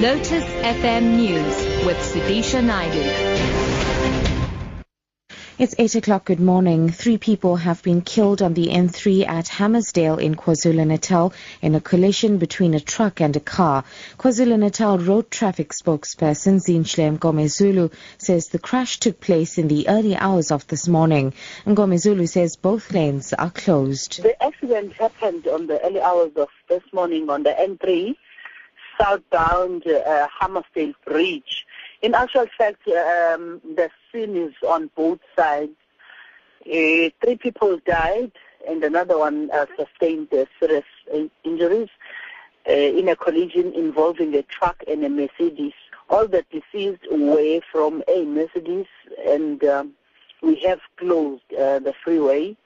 Lotus FM News with Sudisha Naidu. It's 8 o'clock. Good morning. Three people have been killed on the N3 at Hammarsdale in KwaZulu-Natal in a collision between a truck and a car. KwaZulu-Natal road traffic spokesperson Zinhle Mgomezulu says the crash took place in the early hours of this morning. Mgomezulu says both lanes are closed. The accident happened on the early hours of this morning on the N3 southbound uh, Hammarsdale Bridge. In actual fact, um, the scene is on both sides. Uh, three people died and another one uh, sustained serious injuries uh, in a collision involving a truck and a Mercedes. All the deceased were from a Mercedes and um, we have closed uh, the freeway.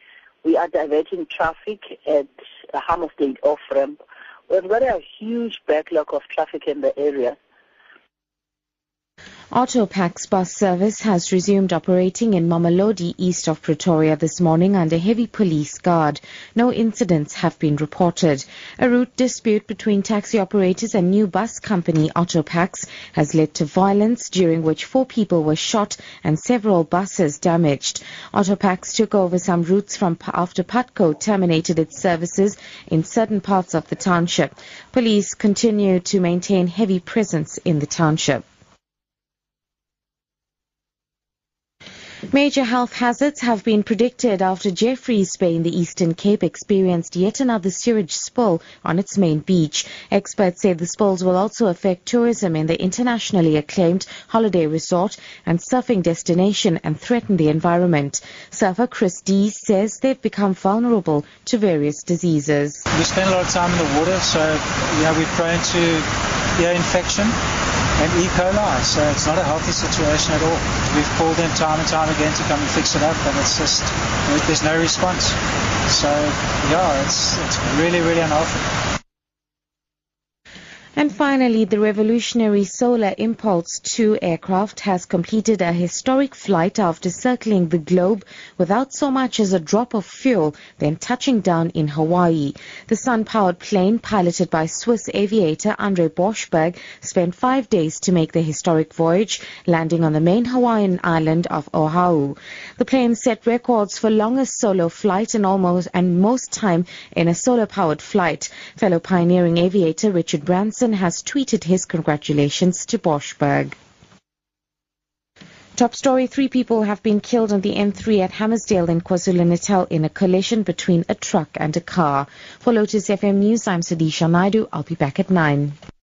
We are diverting traffic at Hammarsdale off-ramp We've got a huge backlog of traffic in the area. Autopax bus service has resumed operating in Mamelodi east of Pretoria this morning under heavy police guard. No incidents have been reported. A route dispute between taxi operators and new bus company Autopax has led to violence during which four people were shot and several buses damaged. Autopax took over some routes from after Putco terminated its services in certain parts of the township. Police continue to maintain heavy presence in the township. Major health hazards have been predicted after Jeffreys Bay in the Eastern Cape experienced yet another sewage spill on its main beach. Experts say the spills will also affect tourism in the internationally acclaimed holiday resort and surfing destination and threaten the environment. Surfer Chris Dees says they've become vulnerable to various diseases. We spend a lot of time in the water, so yeah, we're prone to ear infection and E. coli. So it's not a healthy situation at all. We've called them time and time again to come and fix it up, and it's just there's no response. So yeah, it's it's really really unhealthy. Finally, the revolutionary Solar Impulse 2 aircraft has completed a historic flight after circling the globe without so much as a drop of fuel, then touching down in Hawaii. The sun-powered plane, piloted by Swiss aviator Andre Borschberg, spent five days to make the historic voyage, landing on the main Hawaiian island of Oahu. The plane set records for longest solo flight and almost and most time in a solar-powered flight. Fellow pioneering aviator Richard Branson has tweeted his congratulations to Borschberg. Top story, three people have been killed on the N3 at Hammarsdale in KwaZulu-Natal in a collision between a truck and a car. For Lotus FM News, I'm Sudisha Naidu. I'll be back at 9.